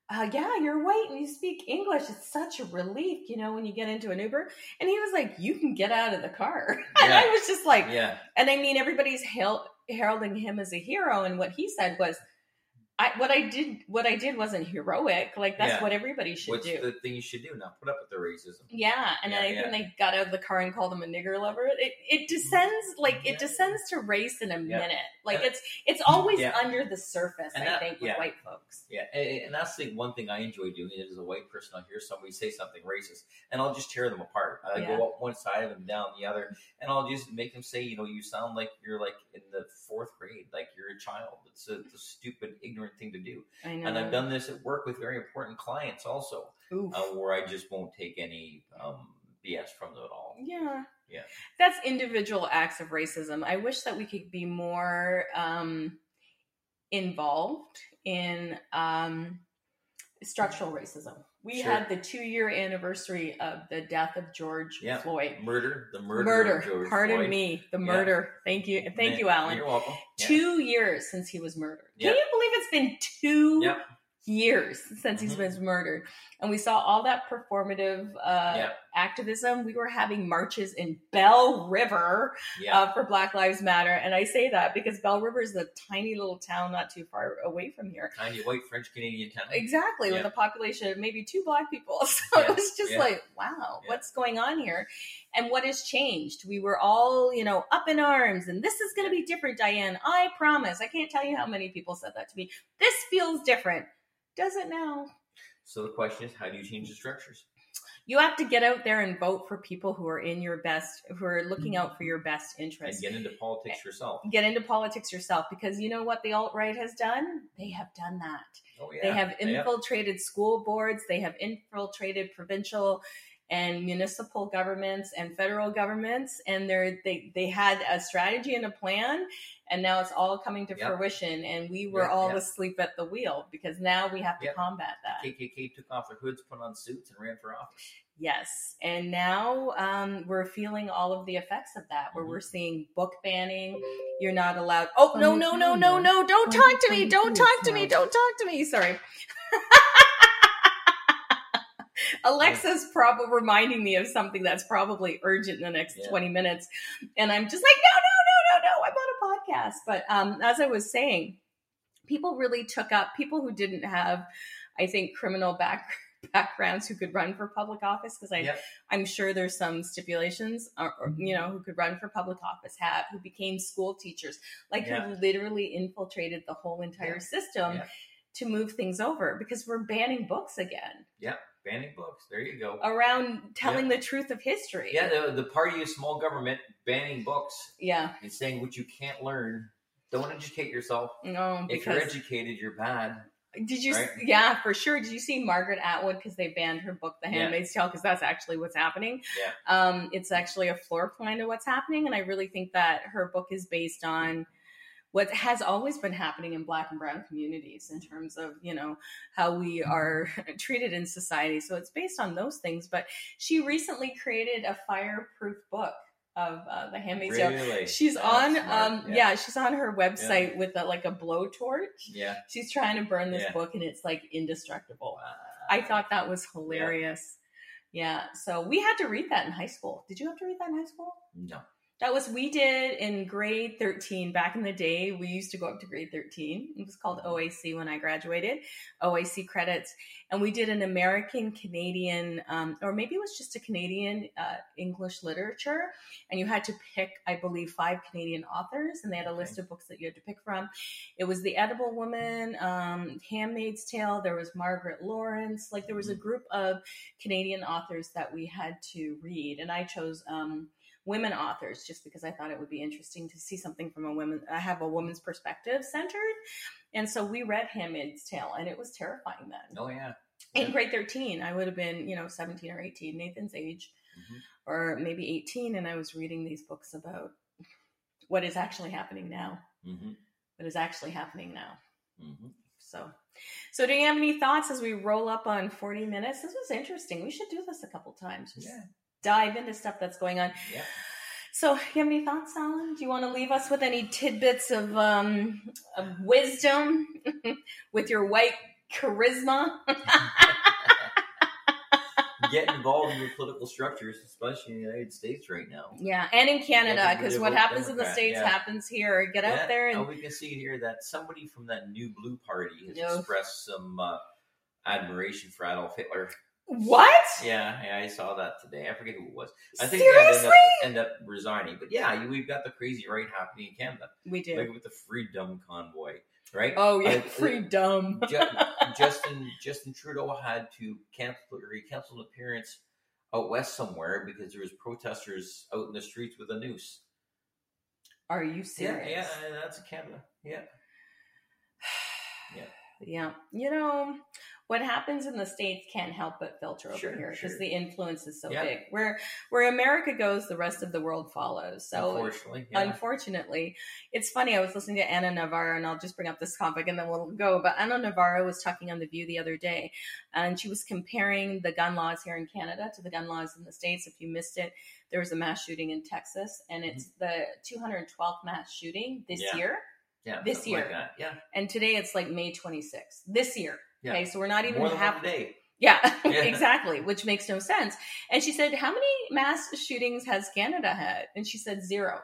Speaker 1: Uh, yeah, you're white and you speak English. It's such a relief, you know, when you get into an Uber. And he was like, "You can get out of the car." And I was just like,
Speaker 2: Yeah,
Speaker 1: and I mean, everybody's hail- heralding him as a hero, and what he said was, "I what I did what I did wasn't heroic. Like that's
Speaker 2: Yeah.
Speaker 1: what everybody should do.
Speaker 2: what's
Speaker 1: do."
Speaker 2: the thing you should do? Not put up with the racism.
Speaker 1: yeah, and
Speaker 2: Yeah,
Speaker 1: I
Speaker 2: yeah.
Speaker 1: think they got out of the car and called him a nigger lover. It it mm. descends like it descends to race in a minute. Like it's it's always under the surface.
Speaker 2: And
Speaker 1: I
Speaker 2: that-
Speaker 1: think with white folks.
Speaker 2: Yeah, and, and that's the one thing I enjoy doing. Is as a white person, I'll hear somebody say something racist, and I'll just tear them apart. I go up one side of them, down the other, and I'll just make them say, you know, you sound like you're like in the fourth grade, like you're a child. It's a, it's a stupid, ignorant thing to do.
Speaker 1: I know.
Speaker 2: And I've done this at work with very important clients also, uh, where I just won't take any um, BS from them at all.
Speaker 1: Yeah.
Speaker 2: Yeah.
Speaker 1: That's individual acts of racism. I wish that we could be more um, involved in um, structural racism. We
Speaker 2: Sure.
Speaker 1: had the two year anniversary of the death of George
Speaker 2: Yeah.
Speaker 1: Floyd.
Speaker 2: Murder, the murder,
Speaker 1: Murder.
Speaker 2: of George
Speaker 1: Pardon
Speaker 2: Floyd.
Speaker 1: me. The
Speaker 2: Yeah.
Speaker 1: murder. Thank you. Thank
Speaker 2: Man,
Speaker 1: you, Alan.
Speaker 2: You're welcome. Yeah.
Speaker 1: Two years since he was murdered.
Speaker 2: Yeah.
Speaker 1: Can you believe it's been two. Years since he's
Speaker 2: Mhm.
Speaker 1: been murdered? And we saw all that performative uh,
Speaker 2: Yeah.
Speaker 1: activism. We were having marches in Belle River
Speaker 2: Yeah.
Speaker 1: uh, for Black Lives Matter. And I say that because Belle River is a tiny little town not too far away from here.
Speaker 2: Tiny white French Canadian town.
Speaker 1: Exactly, with a population of maybe two black people. So
Speaker 2: Yeah,
Speaker 1: it was just
Speaker 2: yeah.
Speaker 1: like, wow,
Speaker 2: Yeah.
Speaker 1: what's going on here? And what has changed? We were all, you know, up in arms and this is going to be different, Diane. I promise. I can't tell you how many people said that to me. This feels different. Does it now?
Speaker 2: So the question is, how do you change the structures?
Speaker 1: You have to get out there and vote for people who are in your best, who are looking out for your best
Speaker 2: And get into politics eh, yourself.
Speaker 1: Get into politics yourself because you know what the alt right has done? They have done that.
Speaker 2: Oh yeah.
Speaker 1: They have
Speaker 2: Yeah.
Speaker 1: infiltrated school boards, they have infiltrated provincial and municipal governments and federal governments and they're they they had a strategy and a plan and now it's all coming to
Speaker 2: Yep.
Speaker 1: fruition and we were
Speaker 2: Yep,
Speaker 1: all
Speaker 2: yep.
Speaker 1: asleep at the wheel because now we have to
Speaker 2: Yep.
Speaker 1: combat that.
Speaker 2: KKK took off their hoods, put on suits, and ran for office.
Speaker 1: Yes. And now um, we're feeling all of the effects of that, where
Speaker 2: Mhm.
Speaker 1: we're seeing book banning. You're not allowed. Oh, no, no, no, no, no. Don't talk to me. Don't talk to me. Don't talk to me. Sorry. Alexa's probably reminding me of something that's probably urgent in the next
Speaker 2: Yeah.
Speaker 1: 20 minutes. And I'm just like, no, no, no, no, no. I'm on a podcast. But um, as I was saying, people really took up, people who didn't have, I think, criminal back, backgrounds who could run for public office, because I
Speaker 2: Yep.
Speaker 1: I'm sure there's some stipulations, or, or, you know, who could run for public office, have who became school teachers, like
Speaker 2: Yeah.
Speaker 1: who literally infiltrated the whole entire
Speaker 2: Yeah.
Speaker 1: system
Speaker 2: Yeah.
Speaker 1: to move things over because we're banning books again
Speaker 2: Banning books. There you go.
Speaker 1: around telling the truth of history.
Speaker 2: Yeah, the, the party of small government banning books
Speaker 1: yeah,
Speaker 2: and saying what you can't learn. Don't educate yourself.
Speaker 1: no,
Speaker 2: If you're educated, you're bad.
Speaker 1: did you?
Speaker 2: right?
Speaker 1: Yeah, for sure. Did you see Margaret Atwood because they banned her book, The
Speaker 2: Yeah.
Speaker 1: Handmaid's Tale? Because that's actually what's happening.
Speaker 2: Yeah.
Speaker 1: um, it's actually a floor plan to what's happening. And I really think that her book is based on what has always been happening in black and brown communities in terms of, you know, how we are treated in society. So it's based on those things. But she recently created a fireproof book of uh, The Handmaid's Tale.
Speaker 2: Really?
Speaker 1: She's
Speaker 2: That's
Speaker 1: on, um,
Speaker 2: yeah.
Speaker 1: yeah. she's on her website with a, like a blowtorch.
Speaker 2: Yeah.
Speaker 1: She's trying to burn this
Speaker 2: Yeah.
Speaker 1: book, and it's like indestructible.
Speaker 2: Wow.
Speaker 1: I thought that was hilarious. Yeah. So we had to read that in high school. Did you have to read that in high school?
Speaker 2: No.
Speaker 1: That was we did in grade 13 back in the day. We used to go up to grade 13. It was called OAC when I graduated, OAC credits. And we did an American Canadian, um, or maybe it was just a Canadian uh, English literature. And you had to pick, I believe, five Canadian authors, and they had a list of books that you had to pick from. It was The Edible Woman, um, Handmaid's Tale, there was Margaret Laurence. Like there was a group of Canadian authors that we had to read. And I chose, um, women authors just because I thought it would be interesting to see something from a woman. I have a woman's perspective centered. And so we read Handmaid's Tale and it was terrifying then.
Speaker 2: Oh yeah.
Speaker 1: In grade 13, I would have been, you know, 17 or 18, Nathan's age,
Speaker 2: Mhm.
Speaker 1: or maybe 18. And I was reading these books about what is actually happening now,
Speaker 2: Mm-hmm.
Speaker 1: what is actually happening now.
Speaker 2: Mm-hmm.
Speaker 1: So, so do you have any thoughts as we roll up on 40 minutes? This was interesting. We should do this a couple times. Just
Speaker 2: Yeah.
Speaker 1: Dive into stuff that's going on.
Speaker 2: Yeah.
Speaker 1: So, you have any thoughts, Alan? Do you want to leave us with any tidbits of um, of wisdom with your white charisma?
Speaker 2: Get involved in your political structures, especially in the United States right now.
Speaker 1: yeah, and in Canada, because what happens in the states
Speaker 2: yeah.
Speaker 1: happens here. Get out there and
Speaker 2: and we can see here that somebody from that new blue party has
Speaker 1: No.
Speaker 2: expressed some uh, admiration for Adolf Hitler.
Speaker 1: What?
Speaker 2: Yeah, yeah, I saw that today. I forget who it was. I think they end
Speaker 1: Seriously?
Speaker 2: up, end up resigning. But yeah, you- we've got the crazy right happening in Canada,
Speaker 1: We do.
Speaker 2: like with the freedom convoy, right?
Speaker 1: oh yeah,
Speaker 2: Uh,
Speaker 1: freedom.
Speaker 2: Justin Justin Trudeau had to cancel or he canceled an appearance out west somewhere because there was protesters out in the streets with a noose.
Speaker 1: Are you
Speaker 2: Yeah,
Speaker 1: serious?
Speaker 2: yeah, that's Canada. Yeah,
Speaker 1: Yeah. You know, what happens in the states can't help but filter over
Speaker 2: Sure,
Speaker 1: here because
Speaker 2: sure.
Speaker 1: the influence is so
Speaker 2: Yeah.
Speaker 1: big. Where where America goes, the rest of the world follows. So
Speaker 2: Unfortunately, yeah.
Speaker 1: unfortunately, it's funny. I was listening to Ana Navarro, and I'll just bring up this topic and then we'll go. But Ana Navarro was talking on The View the other day, and she was comparing the gun laws here in Canada to the gun laws in the States. If you missed it, there was a mass shooting in Texas, and mm-hmm. it's the 212th mass shooting this
Speaker 2: Yeah.
Speaker 1: year.
Speaker 2: yeah,
Speaker 1: this
Speaker 2: like
Speaker 1: year.
Speaker 2: that. yeah,
Speaker 1: And today it's like May 26th, this year.
Speaker 2: Yeah.
Speaker 1: Okay, so we're not even half
Speaker 2: day.
Speaker 1: yeah,
Speaker 2: Yeah.
Speaker 1: exactly, which makes no sense. And she said, How many mass shootings has Canada had? And she said, Zero.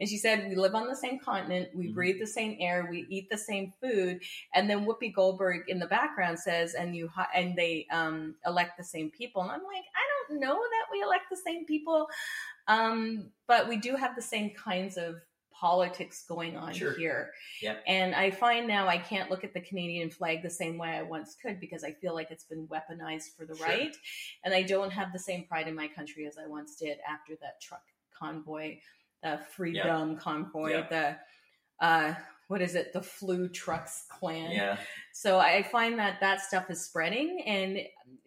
Speaker 1: And she said, We live on the same continent, we
Speaker 2: Mhm.
Speaker 1: breathe the same air, we eat the same food. And then Whoopi Goldberg in the background says, And you hi- and they um, elect the same people. And I'm like, I don't know that we elect the same people, um, but we do have the same kinds of politics going on
Speaker 2: Sure.
Speaker 1: here.
Speaker 2: Yeah.
Speaker 1: And I find now I can't look at the Canadian flag the same way I once could because I feel like it's been weaponized for the
Speaker 2: Sure.
Speaker 1: right. And I don't have the same pride in my country as I once did after that truck convoy, the freedom convoy,
Speaker 2: Yeah.
Speaker 1: the uh what is it? The flu trucks clan.
Speaker 2: Yeah,
Speaker 1: So I find that that stuff is spreading and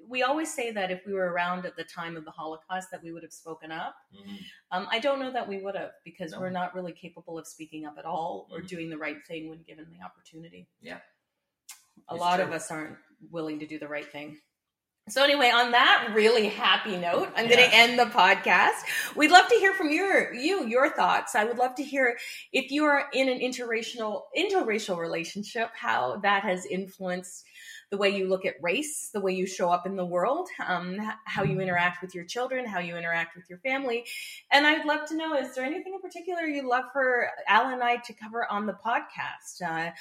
Speaker 1: we always say that if we were around at the time of the Holocaust that we would have spoken up.
Speaker 2: Mhm.
Speaker 1: Um, I don't know that we would have because
Speaker 2: No.
Speaker 1: we're not really capable of speaking up at all or
Speaker 2: Mhm.
Speaker 1: doing the right thing when given the opportunity.
Speaker 2: Yeah.
Speaker 1: A
Speaker 2: It's
Speaker 1: lot of us aren't willing to do the right thing. So anyway, on that really happy note, I'm going to end the podcast. We'd love to hear from your you your thoughts. I would love to hear if you are in an interracial interracial relationship, how that has influenced the way you look at race, the way you show up in the world, um, how you interact with your children, how you interact with your family. And I'd love to know is there anything in particular you'd love for Al and I to cover on the podcast? Uh,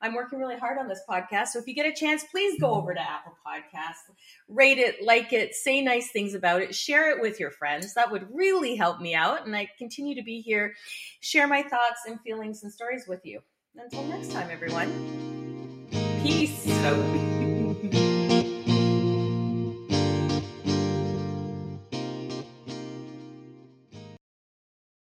Speaker 1: I'm working really hard on this podcast. So if you get a chance, please go over to Apple Podcasts, rate it, like it, say nice things about it, share it with your friends. That would really help me out. And I continue to be here, share my thoughts and feelings and stories with you. Until next time, everyone. Peace.